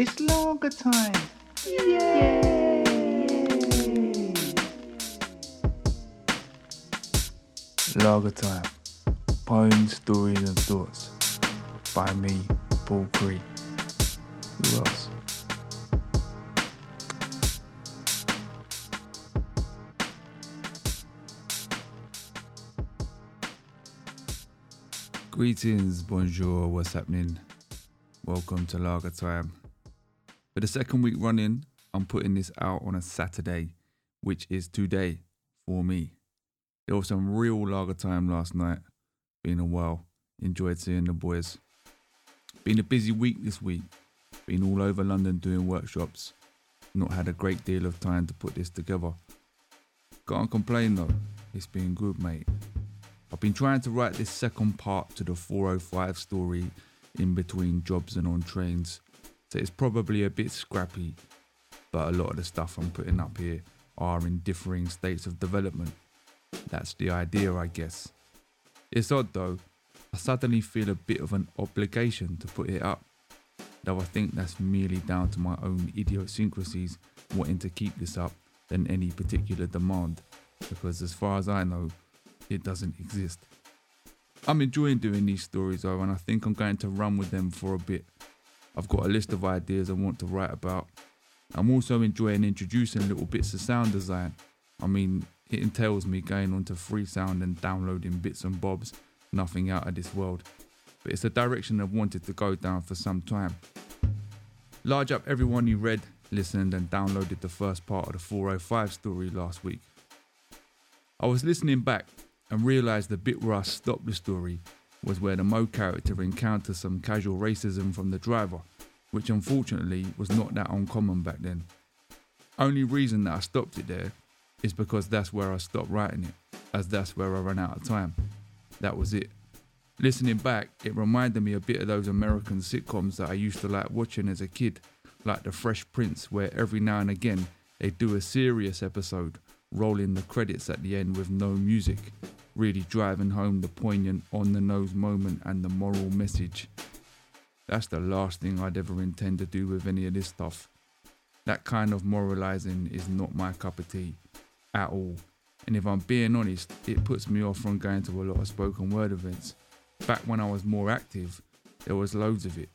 It's Lager Time. Yay! Lager time. Poems, stories, and thoughts. By me, Paul Cree. Who else? Greetings, bonjour, what's happening? Welcome to Lager Time. For the second week running, I'm putting this out on a Saturday, which is today for me. There was some real lager time last night. Been a while. Enjoyed seeing the boys. Been a busy week this week. Been all over London doing workshops. Not had a great deal of time to put this together. Can't complain though. It's been good, mate. I've been trying to write this second part to the 405 story in between jobs and on trains. So it's probably a bit scrappy, but a lot of the stuff I'm putting up here are in differing states of development. That's the idea, I guess. It's odd though, I suddenly feel a bit of an obligation to put it up, though I think that's merely down to my own idiosyncrasies wanting to keep this up than any particular demand, because as far as I know, it doesn't exist. I'm enjoying doing these stories though, and I think I'm going to run with them for a bit. I've got a list of ideas I want to write about. I'm also enjoying introducing little bits of sound design. I mean, it entails me going onto Freesound and downloading bits and bobs, nothing out of this world. But it's a direction I've wanted to go down for some time. Large up everyone who read, listened, and downloaded the first part of the 405 story last week. I was listening back and realised the bit where I stopped the story was where the Mo character encounters some casual racism from the driver, which unfortunately was not that uncommon back then. Only reason that I stopped it there is because that's where I stopped writing it, as that's where I ran out of time. That was it. Listening back, it reminded me a bit of those American sitcoms that I used to like watching as a kid, like The Fresh Prince, where every now and again they do a serious episode, rolling the credits at the end with no music, really driving home the poignant on the nose moment and the moral message. That's the last thing I'd ever intend to do with any of this stuff. That kind of moralizing is not my cup of tea at all. And if I'm being honest, it puts me off from going to a lot of spoken word events. Back when I was more active, there was loads of it.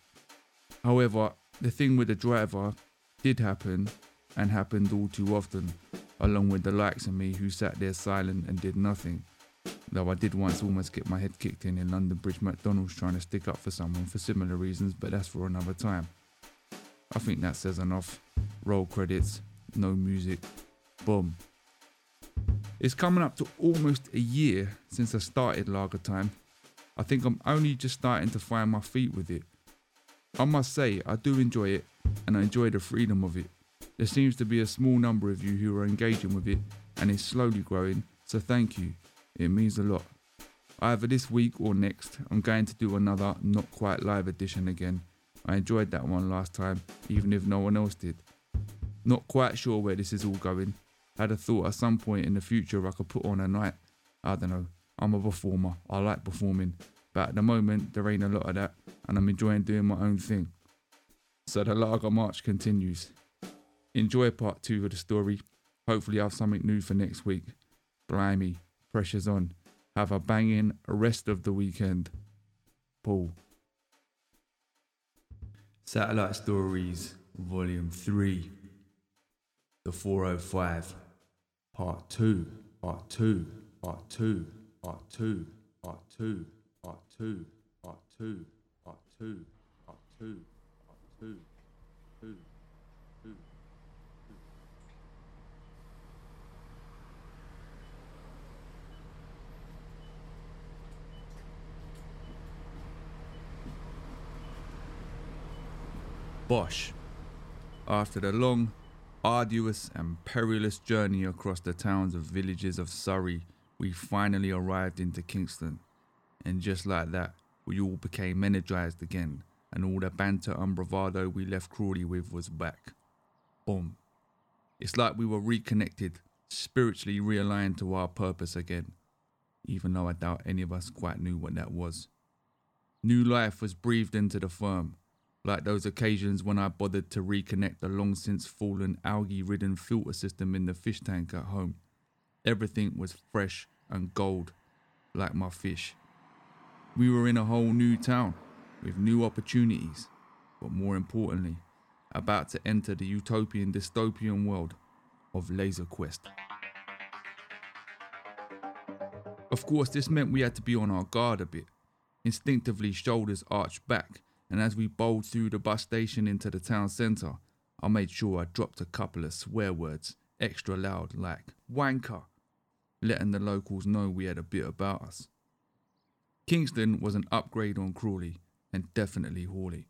However, the thing with the driver did happen and happened all too often, along with the likes of me who sat there silent and did nothing. Though I did once almost get my head kicked in in London Bridge McDonald's trying to stick up for someone for similar reasons, but that's for another time. I think that says enough. Roll credits, no music, boom. It's coming up to almost a year since I started Lager Time. I think I'm only just starting to find my feet with it. I must say, I do enjoy it, and I enjoy the freedom of it. There seems to be a small number of you who are engaging with it, and it's slowly growing, so thank you. It means a lot. Either this week or next, I'm going to do another not quite live edition again. I enjoyed that one last time, even if no one else did. Not quite sure where this is all going. Had a thought at some point in the future I could put on a night. I don't know. I'm a performer. I like performing. But at the moment, there ain't a lot of that, and I'm enjoying doing my own thing. So the Lager March continues. Enjoy part two of the story. Hopefully, I have something new for next week. Blimey, pressure's on. Have a banging rest of the weekend. Paul. Satellite Stories, Volume 3. The 405. Part 2. Part 2. Part 2. Part 2. Part 2. Part 2. Part 2. Part 2. Part 2. Part 2. 2. 2. Bosch. After the long, arduous, and perilous journey across the towns and villages of Surrey, we finally arrived into Kingston. And just like that, we all became energized again, and all the banter and bravado we left Crawley with was back. Boom. It's like we were reconnected, spiritually realigned to our purpose again, even though I doubt any of us quite knew what that was. New life was breathed into the firm, like those occasions when I bothered to reconnect the long since fallen algae ridden filter system in the fish tank at home. Everything was fresh and gold, like my fish. We were in a whole new town with new opportunities, but more importantly, about to enter the utopian dystopian world of Laser Quest. Of course, this meant we had to be on our guard a bit, instinctively shoulders arched back, and as we bowled through the bus station into the town centre, I made sure I dropped a couple of swear words extra loud, like wanker, letting the locals know we had a bit about us. Kingston was an upgrade on Crawley, and definitely Horley.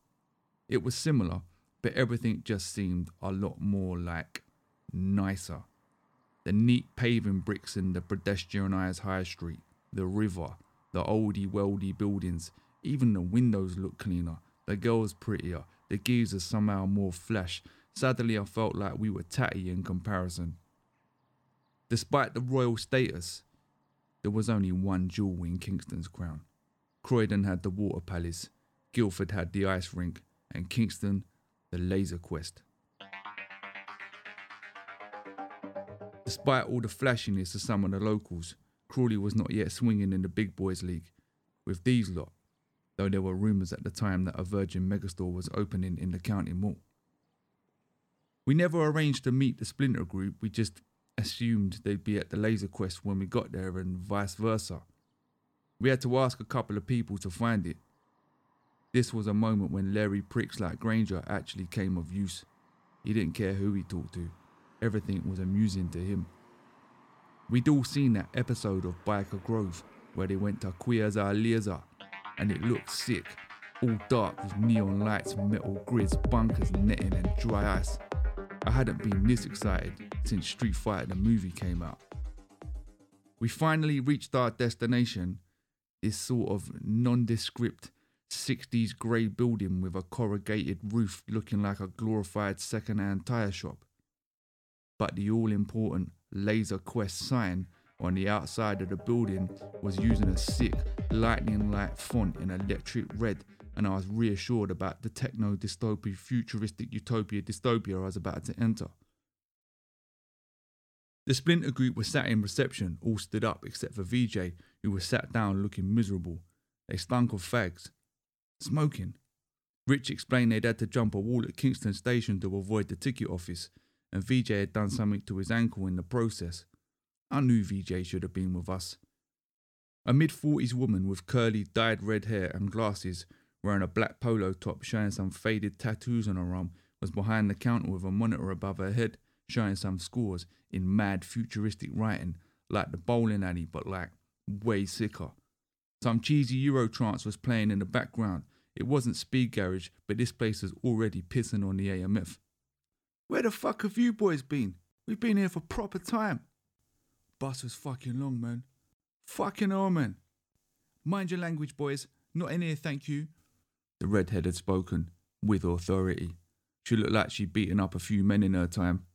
It was similar, but everything just seemed a lot more like nicer. The neat paving bricks in the pedestrianised high street, the river, the oldie weldy buildings, even the windows looked cleaner, the girls prettier, the geezers somehow more flesh. Sadly, I felt like we were tatty in comparison. Despite the royal status, there was only one jewel in Kingston's crown. Croydon had the water palace, Guildford had the ice rink, and Kingston the laser quest. Despite all the flashiness of some of the locals, Crawley was not yet swinging in the big boys league with these lot, though there were rumours at the time that a Virgin megastore was opening in the county mall. We never arranged to meet the splinter group, we just assumed they'd be at the laser quest when we got there and vice versa. We had to ask a couple of people to find it. This was a moment when Larry pricks like Granger actually came of use. He didn't care who he talked to. Everything was amusing to him. We'd all seen that episode of Byker Grove where they went to Queerza Liza and it looked sick. All dark with neon lights, metal grids, bunkers, netting, and dry ice. I hadn't been this excited since Street Fighter the movie came out. We finally reached our destination, this sort of nondescript 60s grey building with a corrugated roof looking like a glorified second hand tyre shop. But the all important Laser Quest sign on the outside of the building was using a sick lightning light font in electric red, and I was reassured about the techno dystopia, futuristic utopia dystopia I was about to enter. The splinter group were sat in reception, all stood up except for VJ, who was sat down looking miserable. They stunk of fags. Smoking. Rich explained they'd had to jump a wall at Kingston Station to avoid the ticket office, and VJ had done something to his ankle in the process. I knew VJ should have been with us. A mid 40s woman with curly, dyed red hair and glasses, wearing a black polo top showing some faded tattoos on her arm, was behind the counter with a monitor above her head showing some scores in mad futuristic writing, like the bowling alley, but like way sicker. Some cheesy Euro trance was playing in the background. It wasn't Speed Garage, but this place was already pissing on the AMF. Where the fuck have you boys been? We've been here for proper time. Bus was fucking long, man. Fucking man. Mind your language, boys. Not in here, thank you. The redhead had spoken, with authority. She looked like she'd beaten up a few men in her time.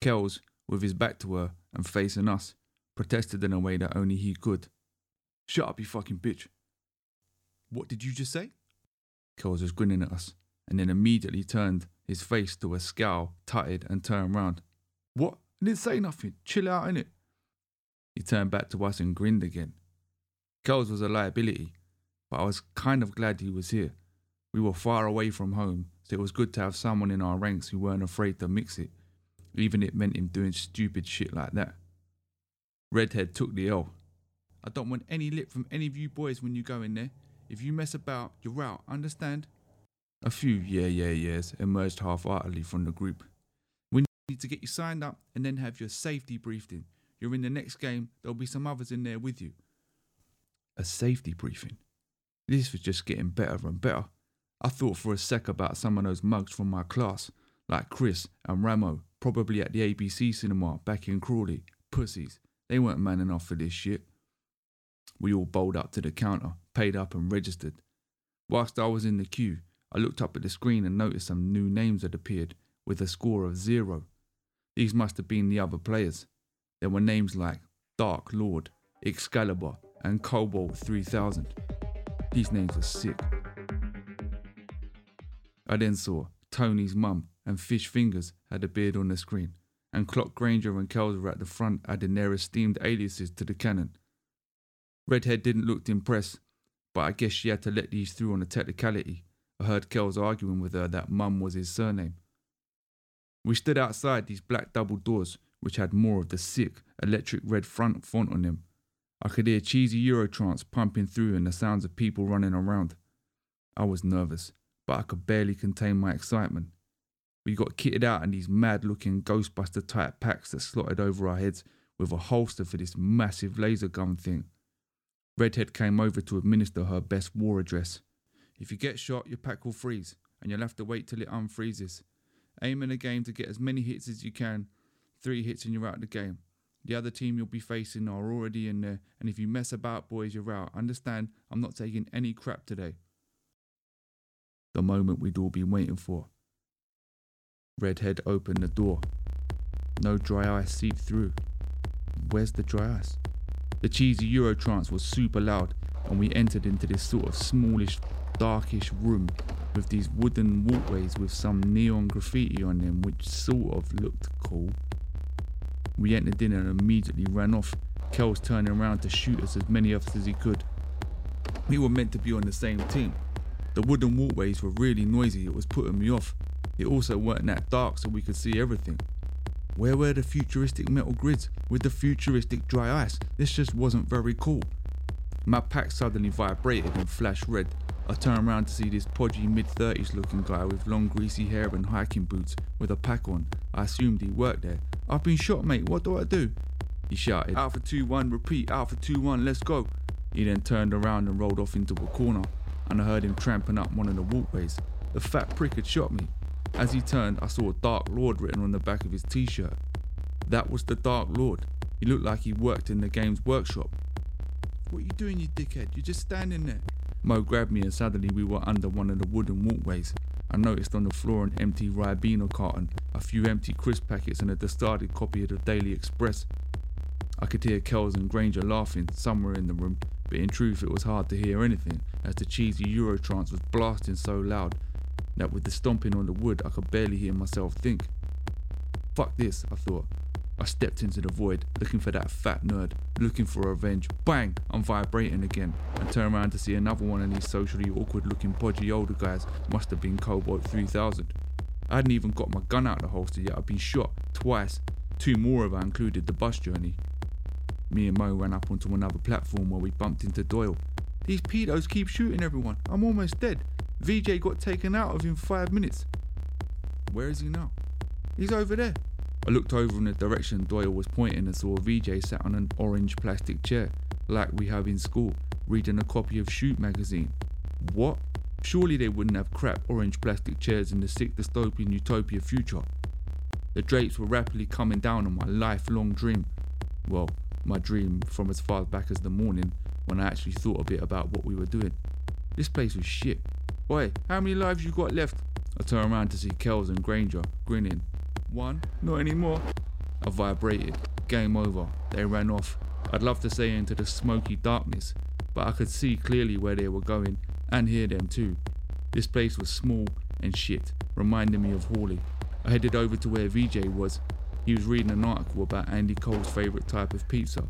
Kells, with his back to her and facing us, protested in a way that only he could. Shut up, you fucking bitch. What did you just say? Kells was grinning at us, and then immediately turned his face to a scowl, tutted, and turned round. What? I didn't say nothing. Chill out, innit? He turned back to us and grinned again. Kells was a liability, but I was kind of glad he was here. We were far away from home, so it was good to have someone in our ranks who weren't afraid to mix it, even if it meant him doing stupid shit like that. Redhead took the L. I don't want any lip from any of you boys when you go in there. If you mess about, you're out, understand? A few yeah yeah yeahs emerged half heartedly from the group. We need to get you signed up and then have your safety briefed in. You're in the next game, there'll be some others in there with you. A safety briefing? This was just getting better and better. I thought for a sec about some of those mugs from my class, like Chris and Ramo, probably at the ABC cinema back in Crawley. Pussies. They weren't man enough for this shit. We all bowled up to the counter, paid up and registered. Whilst I was in the queue, I looked up at the screen and noticed some new names had appeared with a score of zero. These must have been the other players. There were names like Dark Lord, Excalibur, and Cobalt 3000. These names are sick. I then saw Tony's mum and Fish Fingers had appeared on the screen, and Clock Granger and Kells were at the front adding their esteemed aliases to the canon. Redhead didn't look impressed, but I guess she had to let these through on a technicality. I heard Kells arguing with her that Mum was his surname. We stood outside these black double doors, which had more of the sick, electric red front font on them. I could hear cheesy Eurotrance pumping through and the sounds of people running around. I was nervous, but I could barely contain my excitement. We got kitted out in these mad looking Ghostbuster type packs that slotted over our heads with a holster for this massive laser gun thing. Redhead came over to administer her best war address. If you get shot, your pack will freeze, and you'll have to wait till it unfreezes. Aim in the game to get as many hits as you can. Three hits and you're out of the game. The other team you'll be facing are already in there, and if you mess about, boys, you're out. Understand, I'm not taking any crap today. The moment we'd all been waiting for. Redhead opened the door. No dry ice seeped through. Where's the dry ice? The cheesy Eurotrance was super loud, and we entered into this sort of smallish, darkish room with these wooden walkways with some neon graffiti on them, which sort of looked cool. We entered in and immediately ran off, Kells turning around to shoot us as many of us as he could. We were meant to be on the same team. The wooden walkways were really noisy, it was putting me off. It also weren't that dark so we could see everything. Where were the futuristic metal grids with the futuristic dry ice? This just wasn't very cool. My pack suddenly vibrated and flashed red. I turned around to see this podgy mid 30s looking guy with long greasy hair and hiking boots with a pack on. I assumed he worked there. I've been shot, mate. What do I do? He shouted. Alpha 2 1, repeat, Alpha 2 1, let's go. He then turned around and rolled off into a corner, and I heard him tramping up one of the walkways. The fat prick had shot me. As he turned, I saw a Dark Lord written on the back of his t shirt. That was the Dark Lord. He looked like he worked in the Games Workshop. What are you doing, you dickhead? You're just standing there. Mo grabbed me, and suddenly we were under one of the wooden walkways. I noticed on the floor an empty Ribena carton, a few empty crisp packets, and a discarded copy of the Daily Express. I could hear Kells and Granger laughing somewhere in the room, but in truth it was hard to hear anything, as the cheesy Eurotrance was blasting so loud that with the stomping on the wood I could barely hear myself think. Fuck this, I thought. I stepped into the void, looking for that fat nerd, looking for revenge. Bang! I'm vibrating again, and turn around to see another one of these socially awkward looking podgy older guys. Must have been Cobalt 3000. I hadn't even got my gun out of the holster yet. I'd been shot twice. Two more of I included the bus journey. Me and Mo ran up onto another platform where we bumped into Doyle. These pedos keep shooting everyone. I'm almost dead. VJ got taken out of in five minutes. Where is he now? He's over there. I looked over in the direction Doyle was pointing and saw VJ sat on an orange plastic chair, like we have in school, reading a copy of Shoot magazine. What? Surely they wouldn't have crap orange plastic chairs in the sick dystopian utopia future. The drapes were rapidly coming down on my lifelong dream. Well, my dream from as far back as the morning when I actually thought a bit about what we were doing. This place was shit. Boy, how many lives you got left? I turned around to see Kells and Granger grinning. One? Not anymore. I vibrated. Game over. They ran off. I'd love to say into the smoky darkness, but I could see clearly where they were going and hear them too. This place was small and shit, reminding me of Horley. I headed over to where VJ was. He was reading an article about Andy Cole's favourite type of pizza.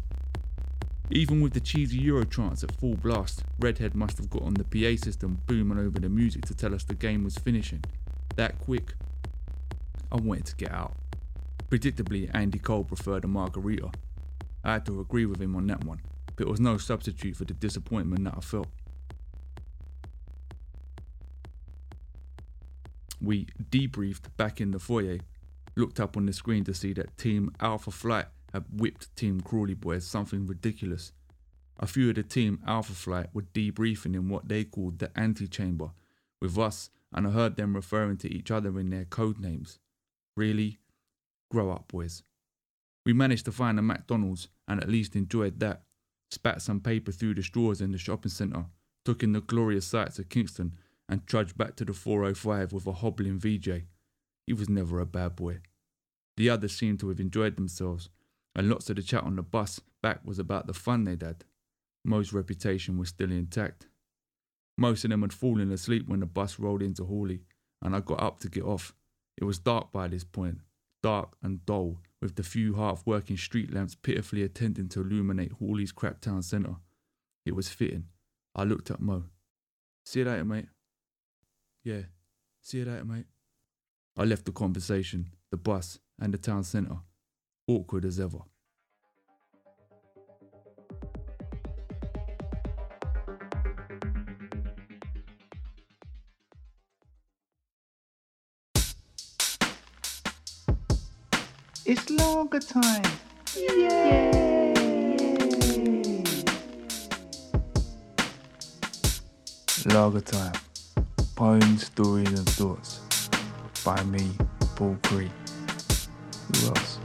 Even with the cheesy Eurotrance at full blast, Redhead must have got on the PA system booming over the music to tell us the game was finishing. That quick, I wanted to get out. Predictably, Andy Cole preferred a margarita. I had to agree with him on that one, but it was no substitute for the disappointment that I felt. We debriefed back in the foyer, looked up on the screen to see that Team Alpha Flight had whipped Team Crawley Boys something ridiculous. A few of the Team Alpha Flight were debriefing in what they called the antechamber with us, and I heard them referring to each other in their code names. Really? Grow up, boys. We managed to find a McDonald's and at least enjoyed that. Spat some paper through the straws in the shopping centre, took in the glorious sights of Kingston, and trudged back to the 405 with a hobbling VJ. He was never a bad boy. The others seemed to have enjoyed themselves, and lots of the chat on the bus back was about the fun they'd had. Mo's reputation was still intact. Most of them had fallen asleep when the bus rolled into Horley, and I got up to get off. It was dark by this point, dark and dull, with the few half working street lamps pitifully attempting to illuminate Horley's crap town centre. It was fitting. I looked at Mo. See you later, mate. Yeah, see you later, mate. I left the conversation, the bus, and the town centre, awkward as ever. It's Lager Time. Yay! Lager Time. Poems, Stories and Thoughts. By me, Paul Cree. Who else?